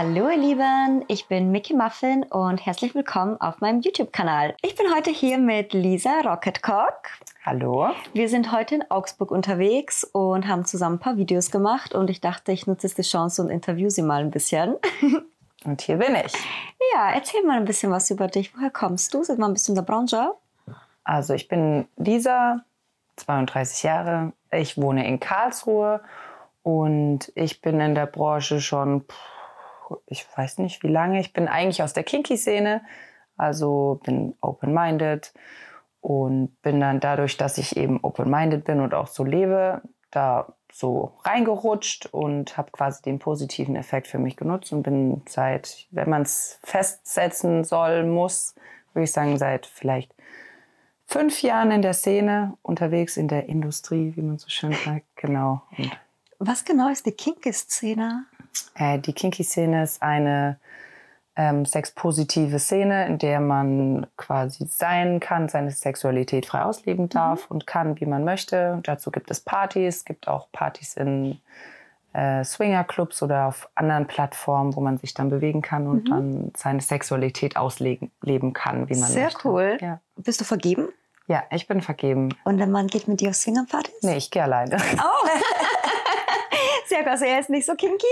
Hallo ihr Lieben, ich bin Mickey Muffin und herzlich willkommen auf meinem YouTube-Kanal. Ich bin heute hier mit Lisa Rocketcock. Hallo. Wir sind heute in Augsburg unterwegs und haben zusammen ein paar Videos gemacht und ich dachte, ich nutze jetzt die Chance und interview sie mal ein bisschen. Und hier bin ich. Ja, erzähl mal ein bisschen was über dich. Woher kommst du? Sag mal ein bisschen in der Branche. Also ich bin Lisa, 32 Jahre. Ich wohne in Karlsruhe und ich bin in der Branche schon, ich weiß nicht wie lange. Ich bin eigentlich aus der Kinky-Szene, also bin open-minded und bin dann dadurch, dass ich eben open-minded bin und auch so lebe, da so reingerutscht und habe quasi den positiven Effekt für mich genutzt und bin seit, wenn man es festsetzen soll, muss, würde ich sagen, seit vielleicht fünf Jahren in der Szene unterwegs, in der Industrie, wie man so schön sagt. Genau. Und, Was genau ist die Kinky-Szene? Äh, die Kinky-Szene ist eine ähm, sexpositive Szene, in der man quasi sein kann, seine Sexualität frei ausleben darf und kann, wie man möchte. Dazu gibt es Partys, gibt auch Partys in äh, Swingerclubs oder auf anderen Plattformen, wo man sich dann bewegen kann und dann seine Sexualität ausleben leben kann, wie man Sehr möchte. cool. Ja. Bist du vergeben? ja, ich bin vergeben. Und der Mann geht mit dir auf Swingerpartys? Nee, ich gehe alleine. Sehr gut, also er ist nicht so kinky?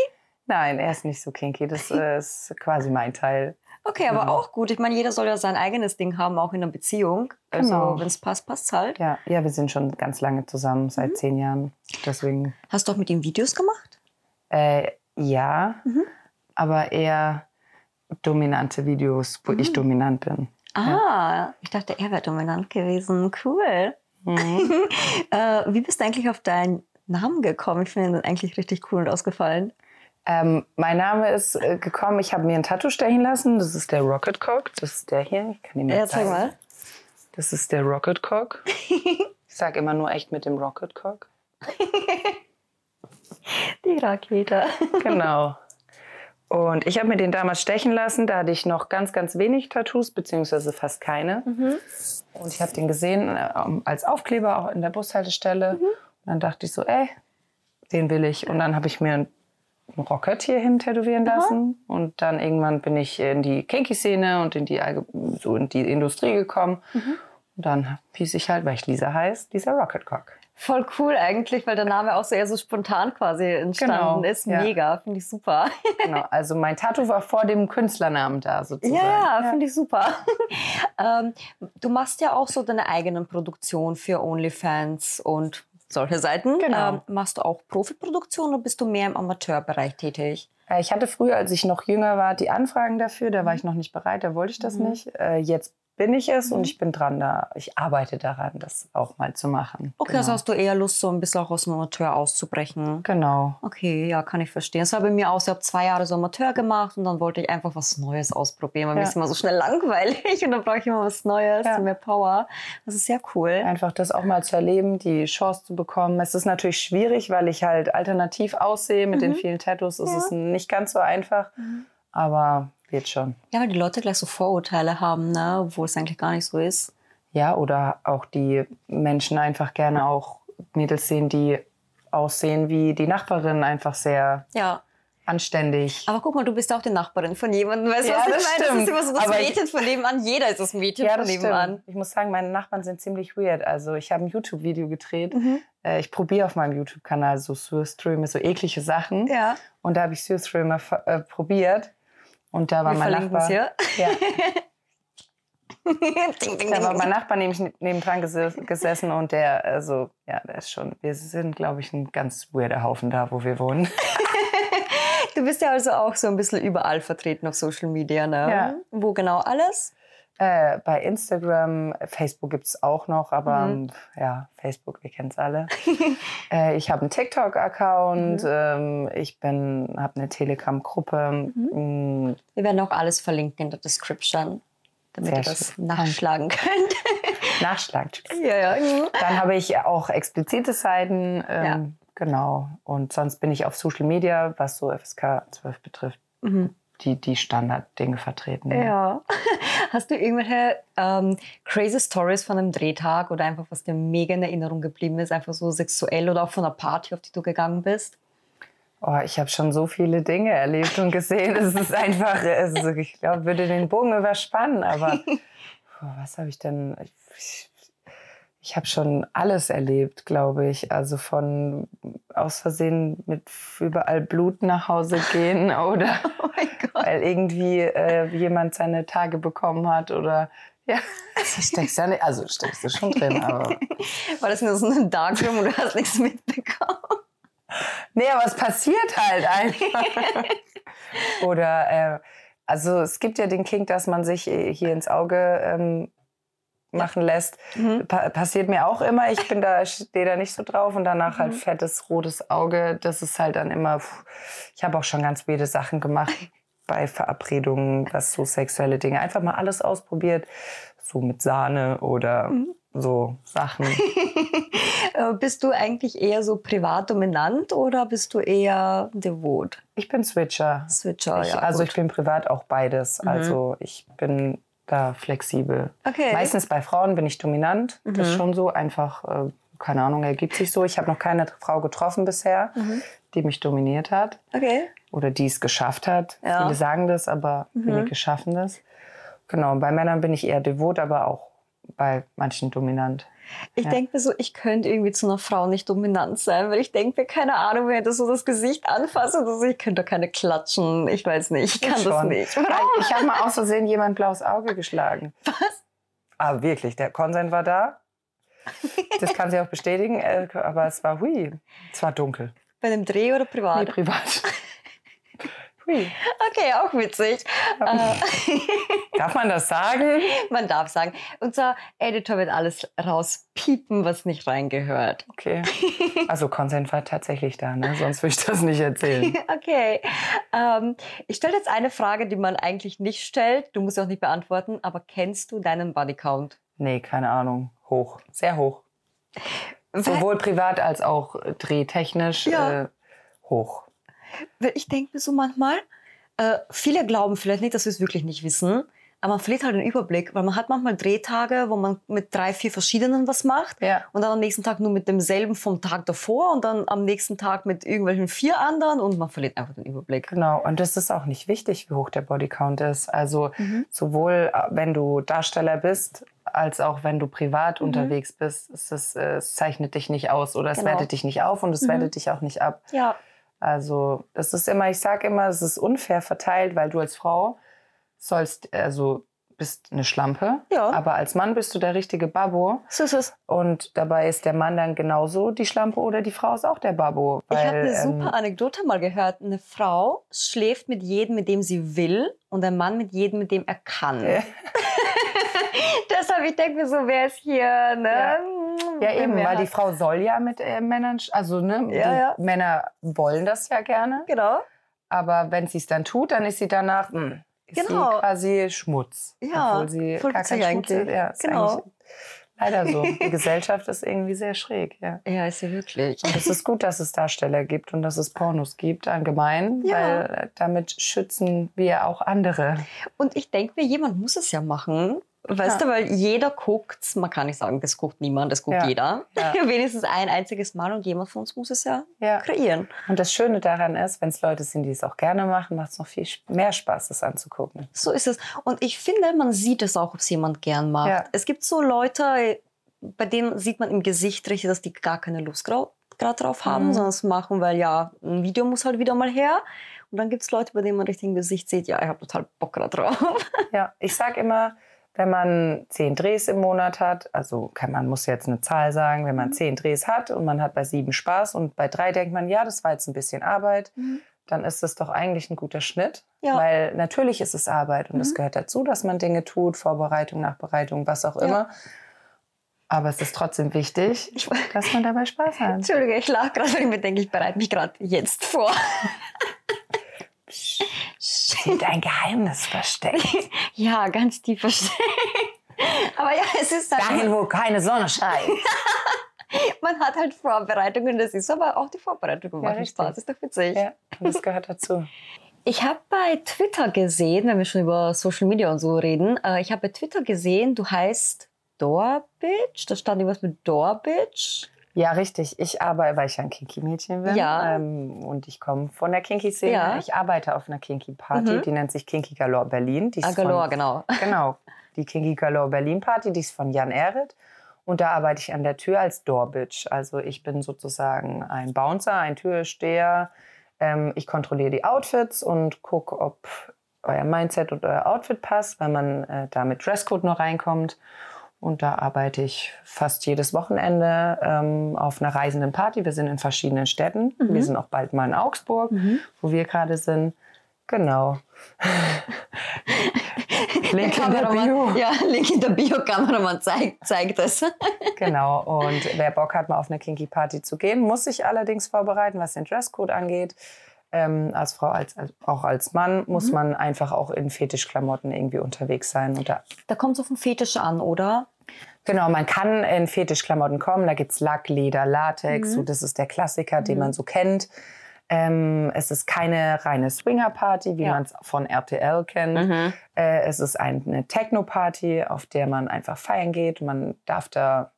Nein, er ist nicht so kinky. Das ist quasi mein Teil. Okay, aber auch gut. Ich meine, jeder soll ja sein eigenes Ding haben, auch in einer Beziehung. Also, Genau. wenn es passt, passt halt. Ja, ja, wir sind schon ganz lange zusammen, seit Mhm. zehn Jahren. Deswegen, Hast du auch mit ihm Videos gemacht? äh, ja, Mhm. aber eher dominante Videos, wo Mhm. ich dominant bin. Ah, ich dachte, er wäre dominant gewesen. Cool. Äh, wie bist du eigentlich auf deinen Namen gekommen? Ich finde ihn eigentlich richtig cool und ausgefallen. Ähm, mein Name ist äh, gekommen, ich habe mir ein Tattoo stechen lassen. Das ist der Rocket Cock. Das ist der hier. Ich kann ihn mir Ja, zeig zeigen. mal. Das ist der Rocket Cock. ich sage immer nur echt mit dem Rocket Cock. Die Rakete. Genau. Und ich habe mir den damals stechen lassen. Da hatte ich noch ganz, ganz wenig Tattoos, beziehungsweise fast keine. Und ich habe den gesehen äh, als Aufkleber auch in der Bushaltestelle. Und dann dachte ich so, ey, den will ich. Und dann habe ich mir einen Rocket hier hin tätowieren lassen. Und dann irgendwann bin ich in die Kinky-Szene und in die, so in die Industrie gekommen. Und dann hieß ich halt, weil ich Lisa heißt, dieser Rocket Cock. Voll cool eigentlich, weil der Name auch so eher so spontan quasi entstanden Genau, ist. ja. Mega, finde ich super. Genau. Also mein Tattoo war vor dem Künstlernamen da sozusagen. Ja, ja, finde ich super. ähm, du machst ja auch so deine eigenen Produktionen für OnlyFans und solche Seiten. Genau. Ähm, machst du auch Profiproduktion oder bist du mehr im Amateurbereich tätig? Äh, Ich hatte früher, als ich noch jünger war, die Anfragen dafür. Da war ich noch nicht bereit, da wollte ich das nicht. Äh, Jetzt bin ich es und ich bin dran da. Ich arbeite daran, das auch mal zu machen. Okay, genau. also hast du eher Lust, so ein bisschen auch aus dem Amateur auszubrechen. Genau. Okay, ja, kann ich verstehen. Das war bei mir auch. Ich habe zwei Jahre so Amateur gemacht und dann wollte ich einfach was Neues ausprobieren, weil mir Ja. ist immer so schnell langweilig und dann brauche ich immer was Neues, Ja. mehr Power. Das ist sehr cool. Einfach das auch mal zu erleben, die Chance zu bekommen. Es ist natürlich schwierig, weil ich halt alternativ aussehe. Mit den vielen Tattoos ist es nicht ganz so einfach. Aber wird schon. Ja, weil die Leute gleich so Vorurteile haben, ne? obwohl es eigentlich gar nicht so ist. Ja, oder auch die Menschen einfach gerne auch Mädels sehen, die aussehen wie die Nachbarin, einfach sehr Ja. anständig. Aber guck mal, du bist auch die Nachbarin von jemandem. Weißt du, Ja, was ich das meine? Das ist stimmt. immer so das Aber Mädchen von nebenan. Jeder ist das Mädchen Ja, von das nebenan. stimmt. Ich muss sagen, meine Nachbarn sind ziemlich weird. Also ich habe ein YouTube-Video gedreht. Mhm. Äh, Ich probiere auf meinem YouTube-Kanal so Surströme, so eklige Sachen. Ja. Und da habe ich Surströme äh, probiert. Und da war Wir mein Nachbar. Ja, ding, ding, da war mein Nachbar nämlich nebendran geses- gesessen und der, also, ja, der ist schon, wir sind, glaube ich, ein ganz weirder Haufen da, wo wir wohnen. Du bist ja also auch so ein bisschen überall vertreten auf Social Media, ne? Ja. Wo genau alles? Äh, bei Instagram, Facebook gibt es auch noch, aber Mhm. ja, Facebook, wir kennen es alle. äh, ich habe einen TikTok-Account, Mhm. ähm, ich bin, habe eine Telegram-Gruppe. Mhm. Mm, Wir werden auch alles verlinken in der Description, damit Sehr ihr das schön. nachschlagen könnt. Nachschlag. ja, ja. Dann habe ich auch explizite Seiten, ähm, Ja. genau. Und sonst bin ich auf Social Media, was so FSK 12 betrifft, Mhm. Die, die Standarddinge vertreten. Ja. Hast du irgendwelche ähm, crazy Stories von einem Drehtag oder einfach was dir mega in Erinnerung geblieben ist, einfach so sexuell oder auch von einer Party, auf die du gegangen bist? Oh, ich habe schon so viele Dinge erlebt und gesehen. Es ist einfach, also ich glaube, würde den Bogen überspannen. Aber oh, was habe ich denn? Ich, ich habe schon alles erlebt, glaube ich. Also von aus Versehen mit überall Blut nach Hause gehen oder oh weil irgendwie äh, jemand seine Tage bekommen hat oder ja, steckst ja nicht, also steckst du schon drin, aber. War das nur so ein Darkroom und du hast nichts mitbekommen? Nee, aber es passiert halt einfach. oder, äh, also es gibt ja den Kink, dass man sich äh, hier ins Auge ähm, machen lässt. Mhm. Pa passiert mir auch immer. Ich bin da, stehe da nicht so drauf und danach halt mhm. halt fettes rotes Auge. Das ist halt dann immer. Pff. Ich habe auch schon ganz weirde Sachen gemacht bei Verabredungen, was so sexuelle Dinge. Einfach mal alles ausprobiert, so mit Sahne oder mhm. so Sachen. Äh, bist du eigentlich eher so privat dominant oder bist du eher devot? Ich bin Switcher. Switcher, ich, ja. Also gut. ich bin privat auch beides. Mhm. Also ich bin da flexibel. Okay. Meistens bei Frauen bin ich dominant. Mhm. Das ist mhm. schon so einfach, äh, keine Ahnung, ergibt sich so. Ich habe noch keine Frau getroffen bisher, mhm. die mich dominiert hat. Okay. Oder die es geschafft hat. Ja. Viele sagen das, aber mhm. wenige schaffen das. Genau, bei Männern bin ich eher devot, aber auch bei manchen dominant. Ich ja. denke mir so, ich könnte irgendwie zu einer Frau nicht dominant sein, weil ich denke mir, keine Ahnung, wenn ich das so das Gesicht anfasse oder so, ich könnte da keine klatschen. Ich weiß nicht, ich kann ich das nicht. Warum? Ich habe mal aus Versehen jemand blaues Auge geschlagen. Was? Aber wirklich, der Konsent war da. Das kann sie auch bestätigen, äh, aber es war hui, es war dunkel. Bei einem Dreh oder privat? Nee, privat. Hui. Okay, auch witzig. Äh, darf man das sagen? Man darf sagen. Unser Editor wird alles rauspiepen, was nicht reingehört. Okay. Also Consent war tatsächlich da, ne? sonst würde ich das nicht erzählen. okay. Ähm, ich stelle jetzt eine Frage, die man eigentlich nicht stellt. Du musst sie auch nicht beantworten, aber kennst du deinen Bodycount? Nee, keine Ahnung. Hoch. Sehr hoch. Sowohl privat als auch drehtechnisch ja. äh, hoch. Weil ich denke mir so manchmal, äh, viele glauben vielleicht nicht, dass wir es wirklich nicht wissen, aber man verliert halt den Überblick, weil man hat manchmal Drehtage, wo man mit drei, vier verschiedenen was macht ja. und dann am nächsten Tag nur mit demselben vom Tag davor und dann am nächsten Tag mit irgendwelchen vier anderen und man verliert einfach den Überblick. Genau, und das ist auch nicht wichtig, wie hoch der Bodycount ist. Also mhm. sowohl äh, wenn du Darsteller bist, als auch wenn du privat mhm. unterwegs bist, es, äh, es zeichnet dich nicht aus oder es genau. wertet dich nicht auf und es mhm. wertet dich auch nicht ab. Ja. Also es ist immer, ich sage immer, es ist unfair verteilt, weil du als Frau sollst, also bist eine Schlampe, ja. aber als Mann bist du der richtige Babbo. So es. Und dabei ist der Mann dann genauso die Schlampe oder die Frau ist auch der Babbo. Weil, ich habe eine ähm, super Anekdote mal gehört. Eine Frau schläft mit jedem, mit dem sie will und ein Mann mit jedem, mit dem er kann. Ja. Deshalb, ich denke mir so, wer ist hier, ne? Ja. Ja, eben, weil die Frau soll ja mit äh, Männern, also ne, ja, ja. Männer wollen das ja gerne. Genau. Aber wenn sie es dann tut, dann ist sie danach, mh, hm, ist genau. sie quasi Schmutz. Ja, obwohl sie gar kein Schmutz ist. Ja, ist genau. Leider so. Die Gesellschaft ist irgendwie sehr schräg, ja. Ja, ist sie wirklich. Und es ist gut, dass es Darsteller gibt und dass es Pornos gibt allgemein, ja. weil damit schützen wir auch andere. Und ich denke mir, jemand muss es ja machen. Weißt ja. du, weil jeder guckt, man kann nicht sagen, das guckt niemand, das guckt ja. jeder. Ja. Wenigstens ein einziges Mal und jemand von uns muss es ja, kreieren. Und das Schöne daran ist, wenn es Leute sind, die es auch gerne machen, macht es noch viel mehr Spaß, das anzugucken. So ist es. Und ich finde, man sieht es auch, ob es jemand gern macht. Es gibt so Leute, bei denen sieht man im Gesicht richtig, dass die gar keine Lust gerade drauf haben, mhm. sondern es machen, weil ja, ein Video muss halt wieder mal her. Und dann gibt es Leute, bei denen man richtig im Gesicht sieht, ja, ich habe total Bock drauf. Ja, ich sage immer, wenn man zehn Drehs im Monat hat, also kann man muss jetzt eine Zahl sagen, wenn man mhm. zehn Drehs hat und man hat bei sieben Spaß und bei drei denkt man, ja, das war jetzt ein bisschen Arbeit, mhm. dann ist das doch eigentlich ein guter Schnitt. Ja. Weil natürlich ist es Arbeit und es mhm. gehört dazu, dass man Dinge tut, Vorbereitung, Nachbereitung, was auch immer. Ja. Aber es ist trotzdem wichtig, ich, dass man dabei Spaß hat. Entschuldige, ich lache gerade, weil ich mir denke, ich bereite mich gerade jetzt vor. Sind ein Geheimnis versteckt. ja, ganz tief versteckt. Aber ja, es ist halt Dahin, wo keine Sonne scheint. Man hat halt Vorbereitungen, das ist aber auch die Vorbereitung macht ja, Spaß, ist doch witzig. Ja, das gehört dazu. Ich habe bei Twitter gesehen, wenn wir schon über Social Media und so reden, äh, ich habe bei Twitter gesehen, du heißt Doorbitch, da stand irgendwas mit Doorbitch. Ja, richtig. Ich arbeite, weil ich ein Kinky-Mädchen bin. Ja. Ähm, und ich komme von der Kinky-Szene. Ja. Ich arbeite auf einer Kinky-Party, Mhm. die nennt sich Kinky Galore Berlin. Die Ah, Galore, von, genau. Genau, die Kinky Galore Berlin Party, die ist von Jan Ehret. Und da arbeite ich an der Tür als Doorbitch. Also ich bin sozusagen ein Bouncer, ein Türsteher. Ähm, ich kontrolliere die Outfits und gucke, ob euer Mindset und euer Outfit passt, wenn man äh, da mit Dresscode noch reinkommt. Und da arbeite ich fast jedes Wochenende ähm, auf einer reisenden Party. Wir sind in verschiedenen Städten. Wir sind auch bald mal in Augsburg, wo wir gerade sind. Genau. Link in der Bio. Ja, Link in der Bio, Kameramann zeigt, zeigt es. Genau. Und wer Bock hat, mal auf eine Kinky Party zu gehen, muss sich allerdings vorbereiten, was den Dresscode angeht. Ähm, als Frau, als, als, auch als Mann muss man einfach auch in Fetischklamotten irgendwie unterwegs sein. Und da, Da kommt es auf den Fetisch an, oder? Genau, man kann in Fetischklamotten kommen. Da gibt es Lack, Leder, Latex. So, das ist der Klassiker, den man so kennt. Ähm, es ist keine reine Swinger-Party, wie Ja. man es von RTL kennt. Äh, es ist eine Techno-Party, auf der man einfach feiern geht. Man darf da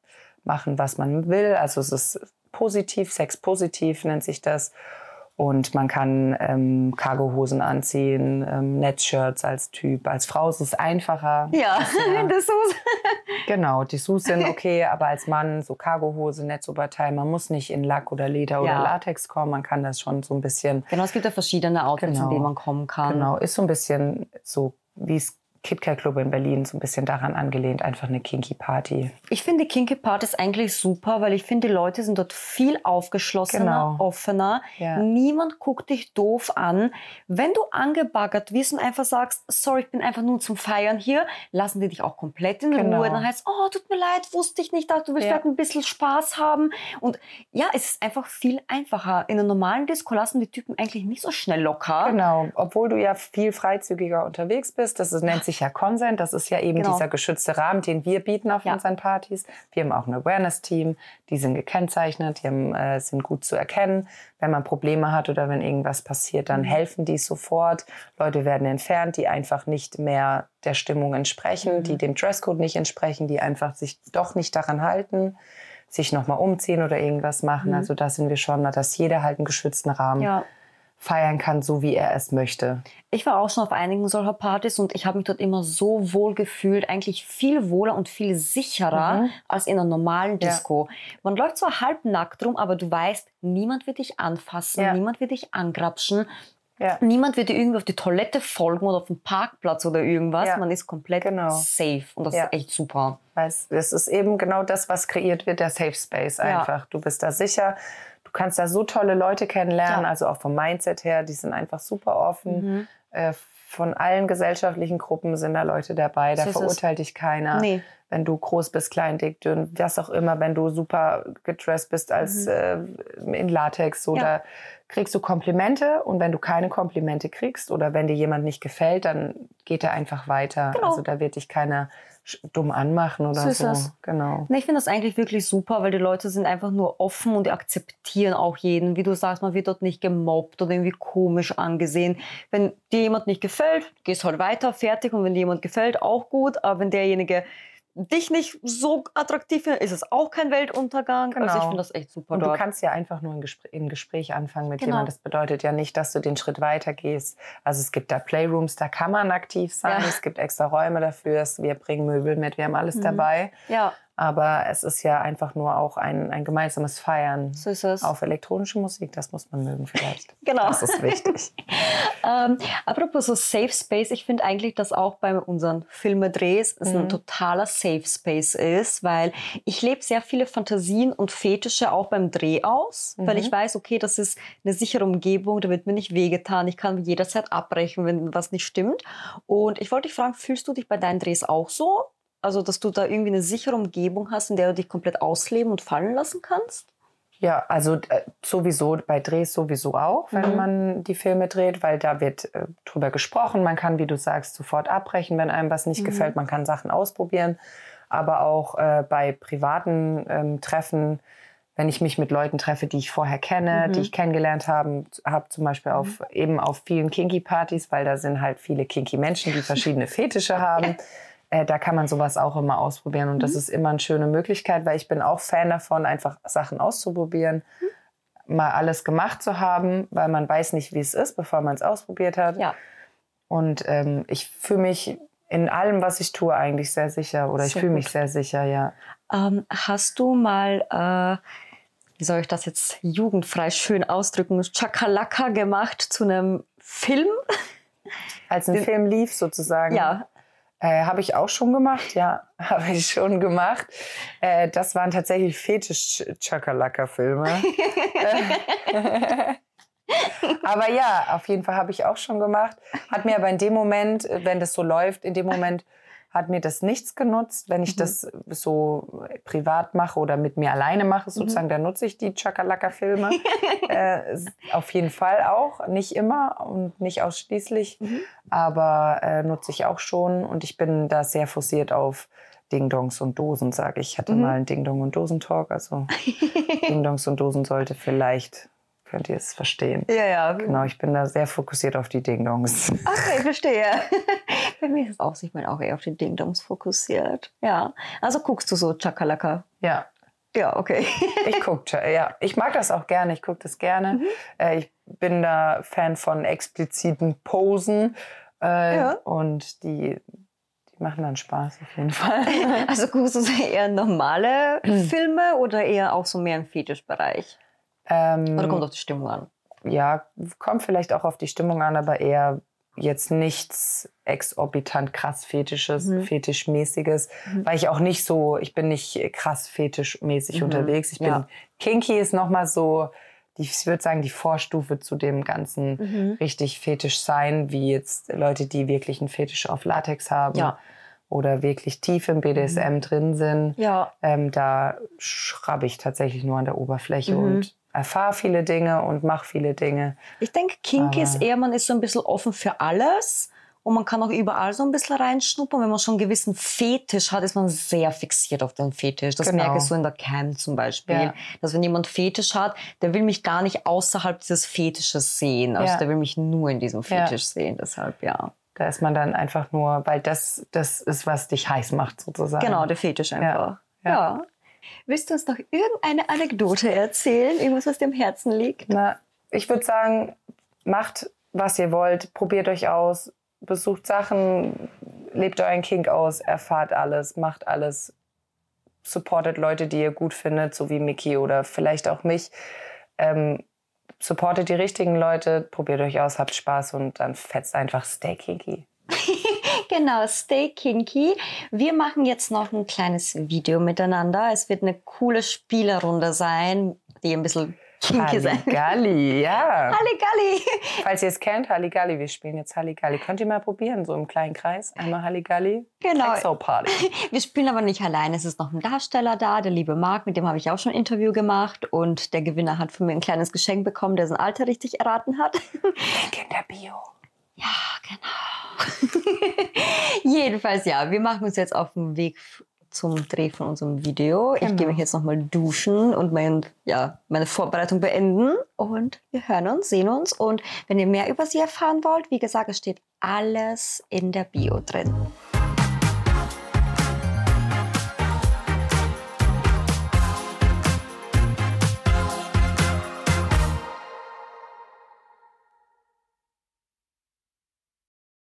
machen, was man will. Also es ist positiv, sexpositiv nennt sich das. Und man kann ähm, Cargohosen anziehen, ähm, Netzshirts als Typ. Als Frau ist es einfacher. Ja, das ist Genau, Dessous sind okay, aber als Mann so Cargohose, Netzoberteil, man muss nicht in Lack oder Leder oder Ja. Latex kommen. Man kann das schon so ein bisschen Genau, es gibt ja verschiedene Outfits, Genau. in denen man kommen kann. Genau, ist so ein bisschen so wie es KitKat Club in Berlin, so ein bisschen daran angelehnt, einfach eine Kinky Party. Ich finde die Kinky Partys eigentlich super, weil ich finde, die Leute sind dort viel aufgeschlossener, Genau. offener. Ja. Niemand guckt dich doof an. Wenn du angebaggert wirst und einfach sagst, sorry, ich bin einfach nur zum Feiern hier, lassen die dich auch komplett in Genau. Ruhe. Dann heißt oh, tut mir leid, wusste ich nicht, dachte, du willst Ja. vielleicht ein bisschen Spaß haben. Und ja, es ist einfach viel einfacher. In einer normalen Disco lassen die Typen eigentlich nicht so schnell locker. Genau, obwohl du ja viel freizügiger unterwegs bist. Das nennt sich ja Consent. Das ist ja eben Genau. dieser geschützte Rahmen, den wir bieten auf Ja. unseren Partys. Wir haben auch ein Awareness-Team. Die sind gekennzeichnet, die haben, äh, sind gut zu erkennen. Wenn man Probleme hat oder wenn irgendwas passiert, Mhm. dann helfen die sofort. Leute werden entfernt, die einfach nicht mehr der Stimmung entsprechen, Mhm. die dem Dresscode nicht entsprechen, die einfach sich doch nicht daran halten sich nochmal umziehen oder irgendwas machen. Also da sind wir schon, dass jeder halt einen geschützten Rahmen Mhm. Ja. Feiern kann, so wie er es möchte. Ich war auch schon auf einigen solcher Partys und ich habe mich dort immer so wohl gefühlt, eigentlich viel wohler und viel sicherer Mhm. als in einer normalen Ja. Disco. Man läuft zwar halbnackt rum, aber du weißt, niemand wird dich anfassen, Ja. niemand wird dich angrapschen, Ja. niemand wird dir irgendwie auf die Toilette folgen oder auf den Parkplatz oder irgendwas. Ja. Man ist komplett Genau. safe und das Ja. ist echt super. Es ist eben genau das, was kreiert wird, der Safe Space einfach. Du bist da sicher. Du kannst da so tolle Leute kennenlernen, Ja. also auch vom Mindset her, die sind einfach super offen. Mhm. Äh, von allen gesellschaftlichen Gruppen sind da Leute dabei, da verurteilt dich keiner. Nee. Wenn du groß bist, klein, dick, dünn, was auch immer, wenn du super gedresst bist als äh, in Latex, so Mhm. Ja. da kriegst du Komplimente und wenn du keine Komplimente kriegst oder wenn dir jemand nicht gefällt, dann geht er einfach weiter. Genau. Also da wird dich keiner dumm anmachen oder So so. Genau. Nee, Ich finde das eigentlich wirklich super, weil die Leute sind einfach nur offen und die akzeptieren auch jeden. Wie du sagst, man wird dort nicht gemobbt oder irgendwie komisch angesehen. Wenn dir jemand nicht gefällt, gehst halt weiter, fertig. Und wenn dir jemand gefällt, auch gut. Aber wenn derjenige dich nicht so attraktiv findet, ist es auch kein Weltuntergang. Also ich Genau. finde das echt super Und du dort. kannst ja einfach nur ein Gespräch, ein Gespräch anfangen mit Genau. jemandem. Das bedeutet ja nicht, dass du den Schritt weiter gehst. Also es gibt da Playrooms, da kann man aktiv sein. Ja. Es gibt extra Räume dafür. Wir bringen Möbel mit, wir haben alles Mhm. dabei. ja, Aber es ist ja einfach nur auch ein, ein gemeinsames Feiern so ist es. auf elektronische Musik. Das muss man mögen vielleicht. Genau. Das ist wichtig. Ähm, apropos so Safe Space, ich finde eigentlich, dass auch bei unseren Filmedrehs es Mhm. ein totaler Safe Space ist, weil ich lebe sehr viele Fantasien und Fetische auch beim Dreh aus, weil Mhm. ich weiß, okay, das ist eine sichere Umgebung, da wird mir nicht wehgetan, ich kann jederzeit abbrechen, wenn was nicht stimmt. Und ich wollte dich fragen, fühlst du dich bei deinen Drehs auch so? Also, dass du da irgendwie eine sichere Umgebung hast, in der du dich komplett ausleben und fallen lassen kannst? Ja, also äh, sowieso bei Drehs sowieso auch, wenn Mhm. man die Filme dreht, weil da wird äh, drüber gesprochen. Man kann, wie du sagst, sofort abbrechen, wenn einem was nicht Mhm. gefällt. Man kann Sachen ausprobieren. Aber auch äh, bei privaten ähm, Treffen, wenn ich mich mit Leuten treffe, die ich vorher kenne, Mhm. die ich kennengelernt habe, habe zum Beispiel auf eben auf vielen Kinky-Partys, weil da sind halt viele Kinky-Menschen, die verschiedene Fetische haben. Äh, da kann man sowas auch immer ausprobieren. Und mhm. das ist immer eine schöne Möglichkeit, weil ich bin auch Fan davon, einfach Sachen auszuprobieren. Mhm. Mal alles gemacht zu haben, weil man weiß nicht, wie es ist, bevor man es ausprobiert hat. Ja. Und ähm, ich fühle mich in allem, was ich tue, eigentlich sehr sicher. Oder sehr ich fühle mich sehr sicher, ja. Ähm, hast du mal, äh, wie soll ich das jetzt jugendfrei schön ausdrücken, Chakalaka gemacht zu einem Film? Als ein Film lief sozusagen. Ja. Äh, habe ich auch schon gemacht, ja, habe ich schon gemacht. Äh, das waren tatsächlich Fetisch-Chakalaka-Filme. aber ja, auf jeden Fall habe ich auch schon gemacht. Hat mir aber in dem Moment, wenn das so läuft, in dem Moment hat mir das nichts genutzt. Wenn ich mhm. das so privat mache oder mit mir alleine mache, sozusagen, mhm. dann nutze ich die Chakalaka-Filme. äh, auf jeden Fall auch. Nicht immer und nicht ausschließlich, mhm. aber äh, nutze ich auch schon. Und ich bin da sehr forciert auf Ding-Dongs und Dosen, sage ich. Ich hatte mhm. mal einen Ding-Dong- und Dosen-Talk. Also Ding-Dongs und Dosen sollte vielleicht könnt ihr es verstehen. Ja, ja. Genau, ich bin da sehr fokussiert auf die Ding-Dongs. Okay, verstehe. Bei mir ist es auch, ich bin auch eher auf die Ding-Dongs fokussiert. Ja. Also guckst du so Chakalaka? Ja. Ja, okay. ich gucke, ja. Ich mag das auch gerne, ich gucke das gerne. Mhm. Äh, ich bin da Fan von expliziten Posen. Äh, ja. Und die, die machen dann Spaß auf jeden Fall. Also guckst du eher normale Filme oder eher auch so mehr im Fetischbereich? Ähm, Oder kommt auf die Stimmung an? Ja, kommt vielleicht auch auf die Stimmung an, aber eher jetzt nichts exorbitant krass Fetisches, mhm. Fetischmäßiges, mhm. weil ich auch nicht so, ich bin nicht krass fetischmäßig mhm. unterwegs. Ich bin, ja. Kinky ist nochmal so, ich würde sagen, die Vorstufe zu dem ganzen mhm. richtig Fetisch sein, wie jetzt Leute, die wirklich einen Fetisch auf Latex haben. Ja. Oder wirklich tief im BDSM mhm. drin sind. Ja. Ähm, da schraube ich tatsächlich nur an der Oberfläche mhm. und erfahre viele Dinge und mache viele Dinge. Ich denke, Kinky ist eher, man ist so ein bisschen offen für alles und man kann auch überall so ein bisschen reinschnuppern. Wenn man schon einen gewissen Fetisch hat, ist man sehr fixiert auf den Fetisch. Das genau. merke ich so in der Cam zum Beispiel. Ja. Dass wenn jemand Fetisch hat, der will mich gar nicht außerhalb dieses Fetisches sehen. Also ja. der will mich nur in diesem Fetisch ja. sehen. Deshalb, ja. Da ist man dann einfach nur, weil das, das ist, was dich heiß macht, sozusagen. Genau, der Fetisch einfach. ja. Willst du uns noch irgendeine Anekdote erzählen? Irgendwas, was dir am Herzen liegt? Na, ich würde sagen, macht, was ihr wollt. Probiert euch aus. Besucht Sachen. Lebt euren Kink aus. Erfahrt alles. Macht alles. Supportet Leute, die ihr gut findet, so wie Miki oder vielleicht auch mich. Ähm, supportet die richtigen Leute. Probiert euch aus. Habt Spaß und dann fetzt einfach Stay Kinky. Genau, Stay Kinky. Wir machen jetzt noch ein kleines Video miteinander. Es wird eine coole Spielerrunde sein, die ein bisschen kinky sein. Halligalli, ja. Halligalli. Falls ihr es kennt, Halligalli. Wir spielen jetzt Halligalli. Könnt ihr mal probieren, so im kleinen Kreis. Einmal Halligalli. Genau. Exo Party. Wir spielen aber nicht allein. Es ist noch ein Darsteller da, der liebe Marc. Mit dem habe ich auch schon ein Interview gemacht. Und der Gewinner hat von mir ein kleines Geschenk bekommen, der sein Alter richtig erraten hat. Link in der Bio. Ja, genau. Jedenfalls ja, wir machen uns jetzt auf den Weg zum Dreh von unserem Video. Genau. Ich gehe mich jetzt nochmal duschen und mein, ja, meine Vorbereitung beenden. Und wir hören uns, sehen uns. Und wenn ihr mehr über sie erfahren wollt, wie gesagt, es steht alles in der Bio drin.